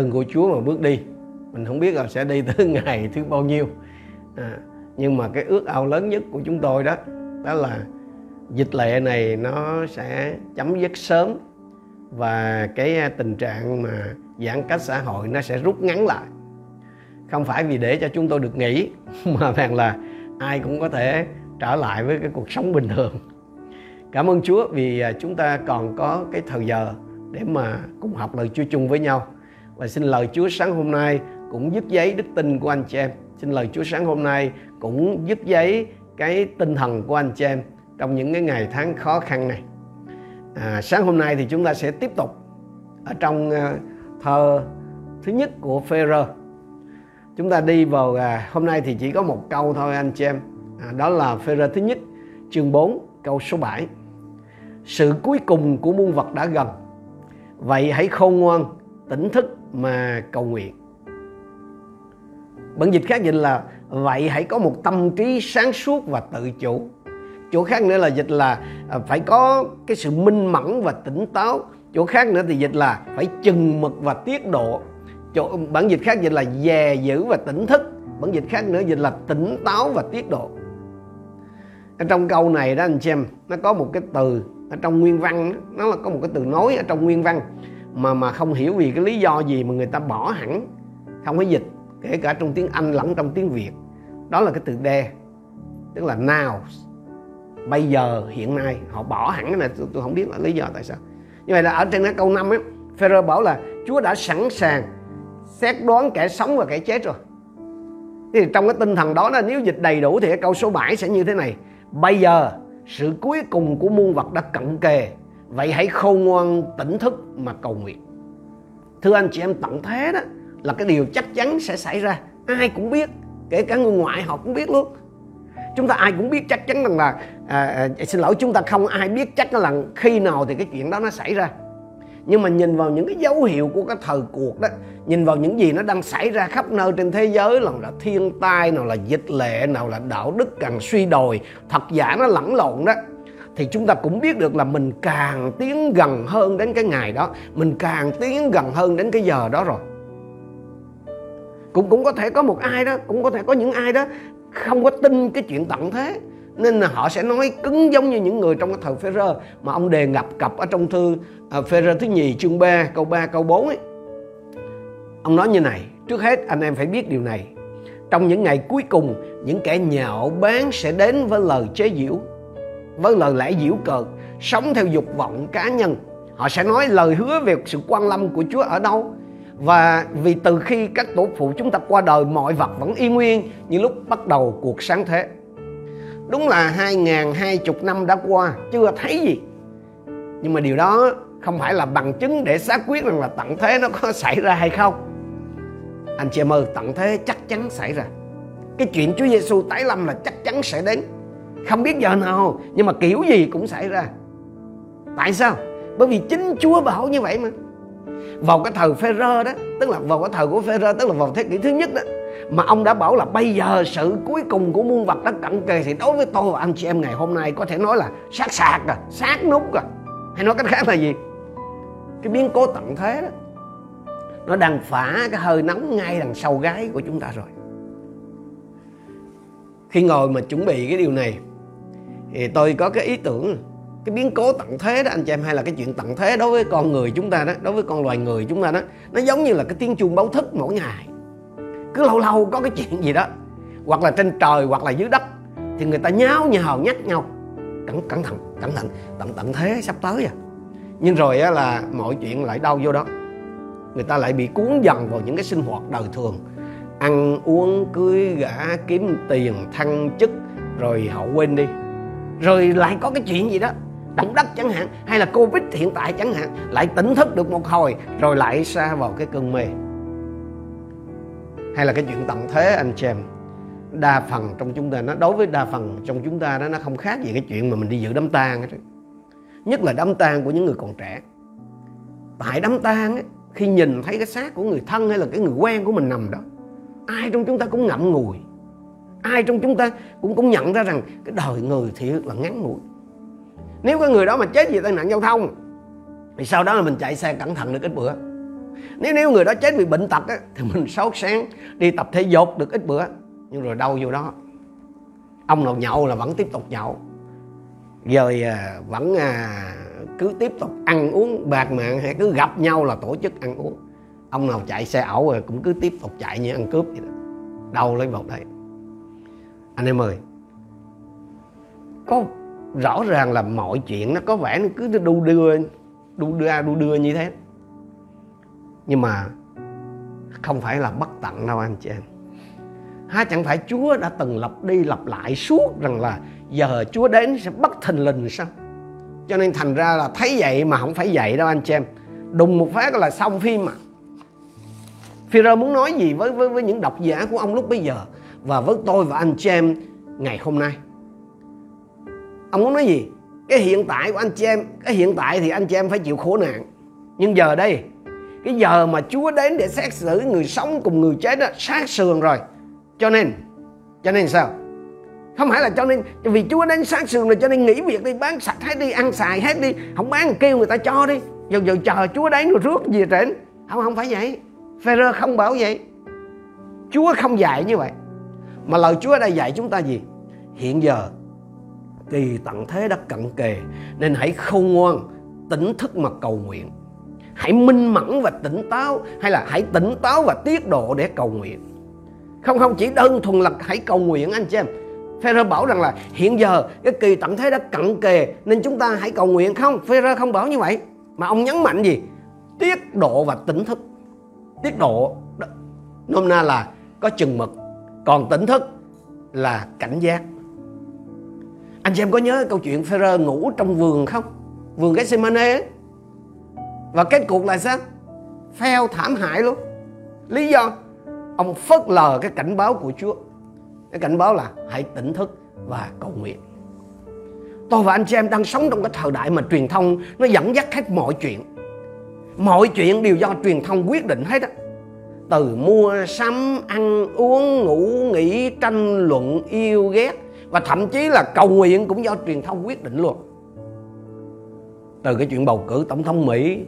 ơn của Chúa mà bước đi. Mình không biết là sẽ đi tới ngày thứ bao nhiêu. À, nhưng mà cái ước ao lớn nhất của chúng tôi đó đó là dịch lệ này nó sẽ chấm dứt sớm và cái à, tình trạng mà giãn cách xã hội nó sẽ rút ngắn lại. Không phải vì để cho chúng tôi được nghỉ mà rằng là ai cũng có thể trở lại với cái cuộc sống bình thường. Cảm ơn Chúa vì à, chúng ta còn có cái thời giờ để mà cùng học lời Chúa chung với nhau và xin lời Chúa sáng hôm nay cũng dứt giấy đức tin của anh chị em. Xin lời Chúa sáng hôm nay cũng dứt giấy cái tinh thần của anh chị em trong những cái ngày tháng khó khăn này. À, sáng hôm nay thì chúng ta sẽ tiếp tục ở trong à, thơ thứ nhất của Phêrô. Chúng ta đi vào à, hôm nay thì chỉ có một câu thôi anh chị em. À, đó là Phêrô thứ nhất chương 4 câu số 7 sự cuối cùng của muôn vật đã gần. Vậy hãy khôn ngoan tỉnh thức mà cầu nguyện. Bản dịch khác dịch là, vậy hãy có một tâm trí sáng suốt và tự chủ. Chỗ khác nữa là dịch là à, phải có cái sự minh mẫn và tỉnh táo. Chỗ khác nữa thì dịch là phải chừng mực và tiết độ. Chỗ, bản dịch khác dịch là dè giữ và tỉnh thức. Bản dịch khác nữa dịch là tỉnh táo và tiết độ. Ở trong câu này đó anh xem nó có một cái từ ở trong nguyên văn nó là có một cái từ nối ở trong nguyên văn mà mà không hiểu vì cái lý do gì mà người ta bỏ hẳn không có dịch kể cả trong tiếng Anh lẫn trong tiếng Việt. Đó là cái từ đe tức là now. Bây giờ hiện nay họ bỏ hẳn cái này tôi, tôi không biết là lý do tại sao. Như vậy là ở trên cái câu 5 ấy Phêrô bảo là Chúa đã sẵn sàng xét đoán kẻ sống và kẻ chết rồi. Thì trong cái tinh thần đó là nếu dịch đầy đủ thì cái câu số 7 sẽ như thế này. Bây giờ sự cuối cùng của muôn vật đã cận kề vậy hãy khôn ngoan tỉnh thức mà cầu nguyện. Thưa anh chị em tận thế đó là cái điều chắc chắn sẽ xảy ra. Ai cũng biết kể cả người ngoại họ cũng biết luôn. Chúng ta ai cũng biết chắc chắn rằng là à, à, xin lỗi chúng ta không ai biết chắc là khi nào thì cái chuyện đó nó xảy ra. Nhưng mà nhìn vào những cái dấu hiệu của cái thời cuộc đó nhìn vào những gì nó đang xảy ra khắp nơi trên thế giới nào là thiên tai nào là dịch lệ nào là đạo đức càng suy đồi thật giả nó lẫn lộn đó thì chúng ta cũng biết được là mình càng tiến gần hơn đến cái ngày đó mình càng tiến gần hơn đến cái giờ đó rồi cũng cũng có thể có một ai đó cũng có thể có những ai đó không có tin cái chuyện tận thế nên là họ sẽ nói cứng giống như những người trong cái thời Phêrô mà ông đề ngập cập ở trong thư ờ, uh, Phêrô thứ nhì chương 3 câu 3 câu 4 ấy. Ông nói như này, trước hết anh em phải biết điều này. Trong những ngày cuối cùng, những kẻ nhạo báng sẽ đến với lời chế giễu, với lời lẽ giễu cợt, sống theo dục vọng cá nhân. Họ sẽ nói lời hứa về sự quan lâm của Chúa ở đâu, và vì từ khi các tổ phụ chúng ta qua đời mọi vật vẫn y nguyên như lúc bắt đầu cuộc sáng thế. Đúng là hai ngàn hai chục năm đã qua chưa thấy gì. Nhưng mà điều đó không phải là bằng chứng để xác quyết rằng là tận thế nó có xảy ra hay không. Anh chị em ơi tận thế chắc chắn xảy ra. Cái chuyện Chúa Giêsu tái lâm là chắc chắn sẽ đến không biết giờ nào, nhưng mà kiểu gì cũng xảy ra. Tại sao? Bởi vì chính Chúa bảo như vậy mà. Vào cái thời phê-rơ đó, tức là vào cái thời của phê-rơ tức là vào thế kỷ thứ nhất đó, mà ông đã bảo là bây giờ sự cuối cùng của muôn vật đã cận kề thì đối với tôi và anh chị em ngày hôm nay có thể nói là sát sạc à sát nút à. Hay nói cách khác là gì? Cái biến cố tận thế đó, nó đang phả cái hơi nóng ngay đằng sau gái của chúng ta rồi. Khi ngồi mà chuẩn bị cái điều này thì tôi có cái ý tưởng cái biến cố tận thế đó anh chị em hay là cái chuyện tận thế đối với con người chúng ta đó đối với con loài người chúng ta đó nó giống như là cái tiếng chuông báo thức mỗi ngày. Cứ lâu lâu có cái chuyện gì đó hoặc là trên trời hoặc là dưới đất thì người ta nháo nhào nhắc nhau. Cẩn cẩn thận cẩn thận tận tận thế sắp tới à. Nhưng rồi á, là mọi chuyện lại đau vô đó. Người ta lại bị cuốn dần vào những cái sinh hoạt đời thường. Ăn uống cưới gả kiếm tiền thăng chức rồi họ quên đi rồi lại có cái chuyện gì đó động đất chẳng hạn hay là covid hiện tại chẳng hạn lại tỉnh thức được một hồi rồi lại xa vào cái cơn mê. Hay là cái chuyện tận thế anh chị em đa phần trong chúng ta nó đối với đa phần trong chúng ta đó nó không khác gì cái chuyện mà mình đi dự đám tang hết nhất là đám tang của những người còn trẻ. Tại đám tang ấy, khi nhìn thấy cái xác của người thân hay là cái người quen của mình nằm đó ai trong chúng ta cũng ngậm ngùi ai trong chúng ta cũng cũng nhận ra rằng cái đời người thiệt là ngắn ngủi. Nếu cái người đó mà chết vì tai nạn giao thông thì sau đó là mình chạy xe cẩn thận được ít bữa. Nếu nếu người đó chết vì bệnh tật á, thì mình sốt sáng đi tập thể dục được ít bữa nhưng rồi đâu vô đó. Ông nào nhậu là vẫn tiếp tục nhậu. Rồi à, vẫn à, cứ tiếp tục ăn uống bạc mạng hay cứ gặp nhau là tổ chức ăn uống. Ông nào chạy xe ẩu rồi cũng cứ tiếp tục chạy như ăn cướp vậy đó. Đâu lấy vào đây anh em ơi có rõ ràng là mọi chuyện nó có vẻ nó cứ đu đưa đu đưa đu đưa như thế. Nhưng mà không phải là bất tận đâu anh chị em. Ha chẳng phải Chúa đã từng lặp đi lặp lại suốt rằng là giờ Chúa đến sẽ bất thình lình sao? Cho nên thành ra là thấy vậy mà không phải vậy đâu anh chị em. Đùng một phát là xong phim mà Führer muốn nói gì với, với với những độc giả của ông lúc bây giờ? Và với tôi và anh chị em ngày hôm nay. Ông muốn nói gì? Cái hiện tại của anh chị em, cái hiện tại thì anh chị em phải chịu khổ nạn. Nhưng giờ đây, cái giờ mà Chúa đến để xét xử người sống cùng người chết đó, sát sườn rồi. Cho nên cho nên sao? Không phải là cho nên, vì Chúa đến sát sườn rồi cho nên nghỉ việc đi, bán sạch hết đi, ăn xài hết đi. Không bán kêu người ta cho đi. Giờ giờ chờ Chúa đến rồi rước gì trển không không phải vậy. Phêrô không bảo vậy. Chúa không dạy như vậy mà lời Chúa ở đây dạy chúng ta gì? Hiện giờ, kỳ tận thế đã cận kề, nên hãy khôn ngoan, tỉnh thức mà cầu nguyện. Hãy minh mẫn và tỉnh táo, hay là hãy tỉnh táo và tiết độ để cầu nguyện. Không không, chỉ đơn thuần là hãy cầu nguyện anh chị em. Phêrô bảo rằng là hiện giờ cái kỳ tận thế đã cận kề, nên chúng ta hãy cầu nguyện không? Phêrô không bảo như vậy. Mà ông nhấn mạnh gì? Tiết độ và tỉnh thức. Tiết độ nôm na là có chừng mực còn tỉnh thức là cảnh giác. Anh chị em có nhớ câu chuyện Phêrô ngủ trong vườn không? Vườn Gethsemane Semane và kết cục là sao? Phèo thảm hại luôn. Lý do? Ông phớt lờ cái cảnh báo của Chúa. Cái cảnh báo là hãy tỉnh thức và cầu nguyện. Tôi và anh chị em đang sống trong cái thời đại mà truyền thông nó dẫn dắt hết mọi chuyện. Mọi chuyện đều do truyền thông quyết định hết á từ mua sắm ăn uống ngủ nghỉ tranh luận yêu ghét và thậm chí là cầu nguyện cũng do truyền thông quyết định luôn từ cái chuyện bầu cử tổng thống mỹ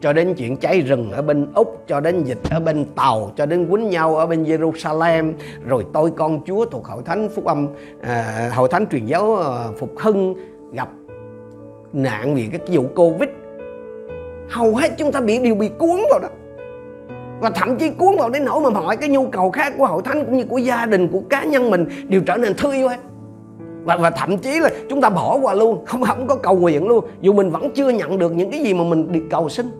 cho đến chuyện cháy rừng ở bên Úc, cho đến dịch ở bên Tàu, cho đến quýnh nhau ở bên Jerusalem, rồi tôi con Chúa thuộc hội thánh phúc âm, à, hội thánh truyền giáo à, phục hưng gặp nạn vì cái vụ Covid. Hầu hết chúng ta bị đều bị cuốn vào đó. Và thậm chí cuốn vào đến nỗi mà mọi cái nhu cầu khác của hội thánh cũng như của gia đình, của cá nhân mình đều trở nên thư yêu hết. Và, và thậm chí là chúng ta bỏ qua luôn không không có cầu nguyện luôn dù mình vẫn chưa nhận được những cái gì mà mình đi cầu xin.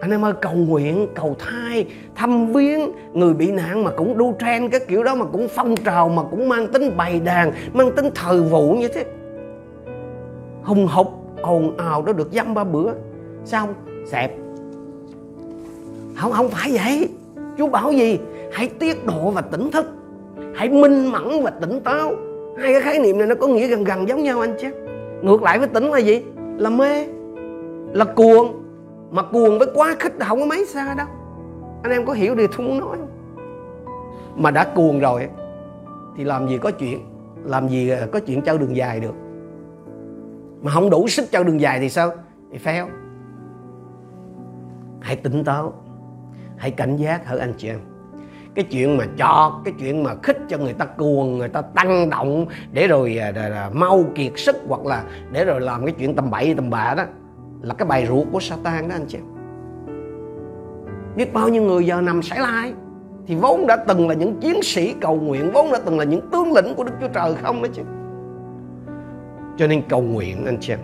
Anh em ơi cầu nguyện cầu thai thăm viếng người bị nạn mà cũng đu trend cái kiểu đó mà cũng phong trào mà cũng mang tính bày đàn mang tính thời vụ như thế. Hùng hục ồn ào đó được dăm ba bữa. Xong xẹp không không phải vậy. Chúa bảo gì? Hãy tiết độ và tỉnh thức. Hãy minh mẫn và tỉnh táo. Hai cái khái niệm này nó có nghĩa gần gần giống nhau anh chứ ngược lại với tỉnh là gì? Là mê, là cuồng. Mà cuồng với quá khích không có mấy xa đâu. Anh em có hiểu điều tôi muốn nói không? Mà đã cuồng rồi thì làm gì có chuyện? Làm gì à, có chuyện trao đường dài được? Mà không đủ sức trao đường dài thì sao? Thì phèo hãy tỉnh táo hãy cảnh giác hỡi anh chị em? Cái chuyện mà cho cái chuyện mà khích cho người ta cuồng người ta tăng động để rồi à, à, à, mau kiệt sức hoặc là để rồi làm cái chuyện tầm bậy tầm bạ đó là cái bài ruột của Satan đó anh chị biết bao nhiêu người giờ nằm sải lai thì vốn đã từng là những chiến sĩ cầu nguyện vốn đã từng là những tướng lĩnh của Đức Chúa Trời không đó chứ? Cho nên cầu nguyện anh chị em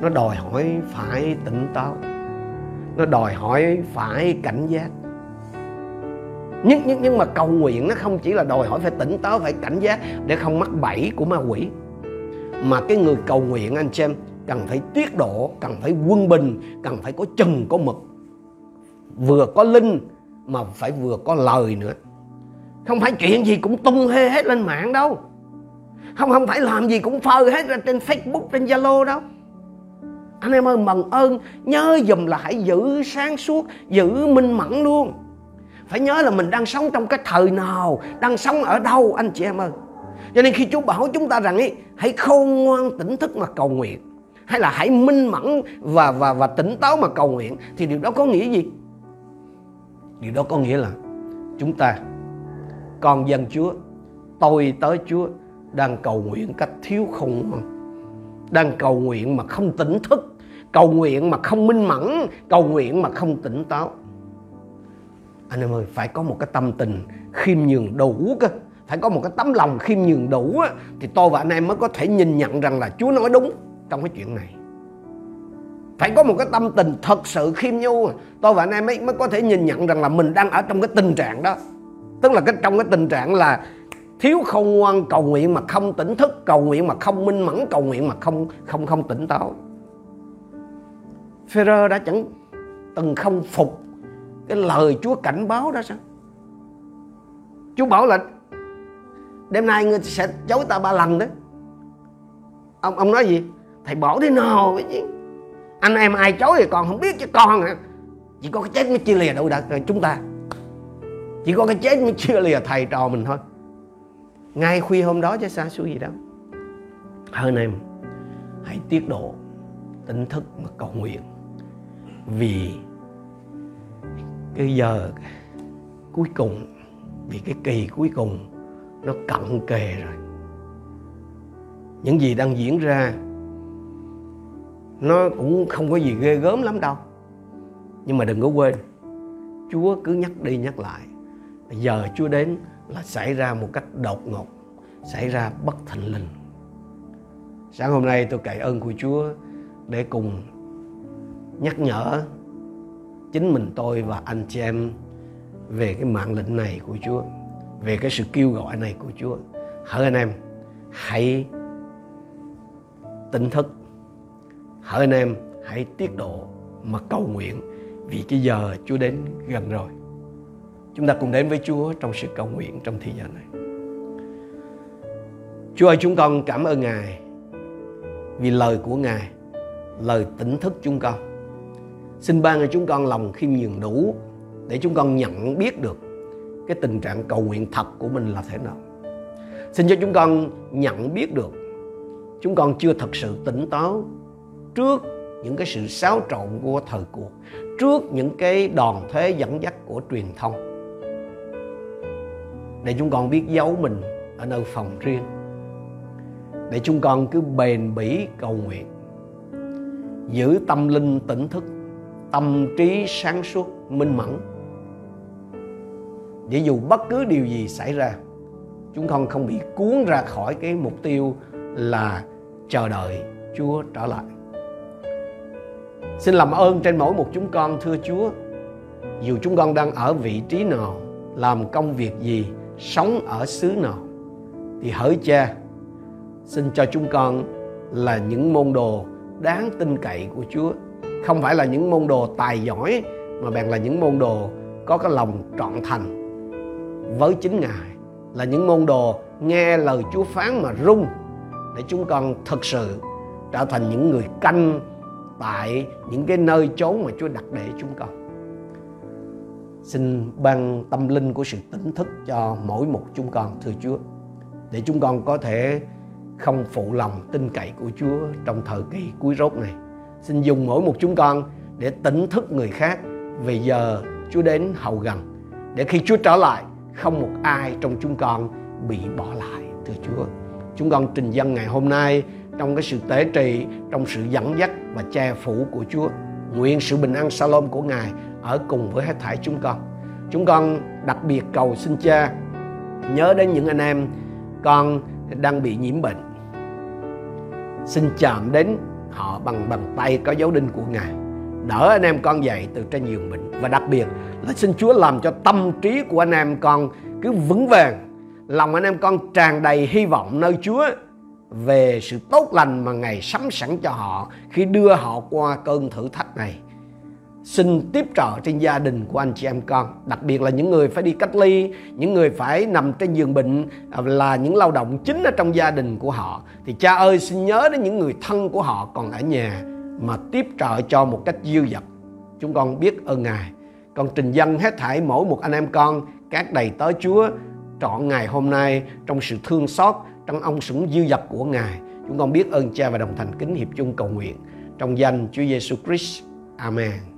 nó đòi hỏi phải tỉnh táo nó đòi hỏi phải cảnh giác. Nhưng, nhưng nhưng mà cầu nguyện nó không chỉ là đòi hỏi phải tỉnh táo phải cảnh giác để không mắc bẫy của ma quỷ. Mà cái người cầu nguyện anh xem cần phải tiết độ cần phải quân bình cần phải có chừng có mực. Vừa có linh mà phải vừa có lời nữa. Không phải chuyện gì cũng tung hê hết lên mạng đâu. Không không phải làm gì cũng phơi hết ra trên facebook trên zalo đâu anh em ơi, mần ơn. Nhớ dùm là hãy giữ sáng suốt, giữ minh mẫn luôn. Phải nhớ là mình đang sống trong cái thời nào, đang sống ở đâu, anh chị em ơi. Cho nên khi Chúa bảo chúng ta rằng ấy hãy khôn ngoan, tỉnh thức mà cầu nguyện. Hay là hãy minh mẫn và và và tỉnh táo mà cầu nguyện, thì điều đó có nghĩa gì? Điều đó có nghĩa là chúng ta, con dân Chúa, tôi tới Chúa, đang cầu nguyện cách thiếu khôn ngoan, đang cầu nguyện mà không tỉnh thức cầu nguyện mà không minh mẫn cầu nguyện mà không tỉnh táo. Anh em ơi phải có một cái tâm tình khiêm nhường đủ cơ phải có một cái tấm lòng khiêm nhường đủ á, thì tôi và anh em mới có thể nhìn nhận rằng là Chúa nói đúng trong cái chuyện này. Phải có một cái tâm tình thật sự khiêm nhu tôi và anh em mới, mới có thể nhìn nhận rằng là mình đang ở trong cái tình trạng đó. Tức là cái trong cái tình trạng là thiếu khôn ngoan cầu nguyện mà không tỉnh thức cầu nguyện mà không minh mẫn cầu nguyện mà không không không tỉnh táo. Phêrô đã chẳng từng không phục cái lời Chúa cảnh báo đó sao? Chúa bảo là, đêm nay ngươi sẽ chối ta ba lần đó. Ông ông nói gì? Thầy bỏ đi nào chứ anh em ai chối thì còn không biết chứ con hả? Chỉ có cái chết mới chia lìa đâu, đã ờ, chúng ta. Chỉ có cái chết mới chia lìa thầy trò mình thôi. Ngay khuya hôm đó chứ xa xôi gì đâu. Hơn em, hãy tiết độ tỉnh thức mà cầu nguyện vì cái giờ cuối cùng, vì cái kỳ cuối cùng nó cận kề rồi. Những gì đang diễn ra, nó cũng không có gì ghê gớm lắm đâu. Nhưng mà đừng có quên, chúa cứ nhắc đi nhắc lại. Giờ chúa đến là xảy ra một cách đột ngột, xảy ra bất thình lình. Sáng hôm nay tôi cậy ơn của chúa để cùng nhắc nhở chính mình tôi và anh chị em về cái mạng lệnh này của chúa về cái sự kêu gọi này của chúa hỡi anh em hãy tỉnh thức hỡi anh em hãy tiết độ mà cầu nguyện vì cái giờ Chúa đến gần rồi. Chúng ta cùng đến với Chúa trong sự cầu nguyện trong thời giờ này. Chúa ơi chúng con cảm ơn Ngài vì lời của Ngài, lời tỉnh thức chúng con. Xin ban cho chúng con lòng khiêm nhường đủ để chúng con nhận biết được cái tình trạng cầu nguyện thật của mình là thế nào. Xin cho chúng con nhận biết được chúng con chưa thật sự tỉnh táo trước những cái sự xáo trộn của thời cuộc, trước những cái đòn thế dẫn dắt của truyền thông để chúng con biết giấu mình ở nơi phòng riêng để chúng con cứ bền bỉ cầu nguyện, giữ tâm linh tỉnh thức tâm trí sáng suốt, minh mẫn. Để dù bất cứ điều gì xảy ra, chúng con không bị cuốn ra khỏi cái mục tiêu là chờ đợi Chúa trở lại. Xin làm ơn trên mỗi một chúng con, thưa Chúa. Dù chúng con đang ở vị trí nào, Làm công việc gì, Sống ở xứ nào, Thì hỡi cha, Xin cho chúng con là những môn đồ đáng tin cậy của Chúa. Không phải là những môn đồ tài giỏi, Mà bèn là những môn đồ có cái lòng trọn thành với chính Ngài Là những môn đồ nghe lời Chúa phán mà rung, Để chúng con thực sự trở thành những người canh tại những cái nơi chốn mà Chúa đặt để chúng con. Xin ban tâm linh của sự tỉnh thức cho mỗi một chúng con, thưa Chúa, để chúng con có thể không phụ lòng tin cậy của Chúa trong thời kỳ cuối rốt này. Xin dùng mỗi một chúng con để tỉnh thức người khác về giờ Chúa đến hầu gần để khi Chúa trở lại không một ai trong chúng con bị bỏ lại thưa Chúa. Chúng con trình dân ngày hôm nay trong cái sự tế trì, trong sự dẫn dắt và che phủ của Chúa. Nguyện sự bình an Salom của Ngài ở cùng với hết thảy chúng con. Chúng con đặc biệt cầu xin Cha nhớ đến những anh em con đang bị nhiễm bệnh. Xin chạm đến họ bằng bàn tay có dấu đinh của Ngài. Đỡ anh em con dậy từ trên giường bệnh và đặc biệt là xin Chúa làm cho tâm trí của anh em con cứ vững vàng, lòng anh em con tràn đầy hy vọng nơi Chúa về sự tốt lành mà Ngài sắm sẵn cho họ khi đưa họ qua cơn thử thách này. Xin tiếp trợ trên gia đình của anh chị em con, đặc biệt là những người phải đi cách ly, những người phải nằm trên giường bệnh à, là những lao động chính ở trong gia đình của họ. Thì cha ơi xin nhớ đến những người thân của họ còn ở nhà mà tiếp trợ cho một cách dư dật. Chúng con biết ơn Ngài. Con trình dân hết thảy mỗi một anh em con, các đầy tớ Chúa trọn ngày hôm nay trong sự thương xót trong ông sủng dư dật của Ngài. chúng con biết ơn cha và đồng thành kính hiệp chung cầu nguyện trong danh Chúa Giêsu Christ. Amen.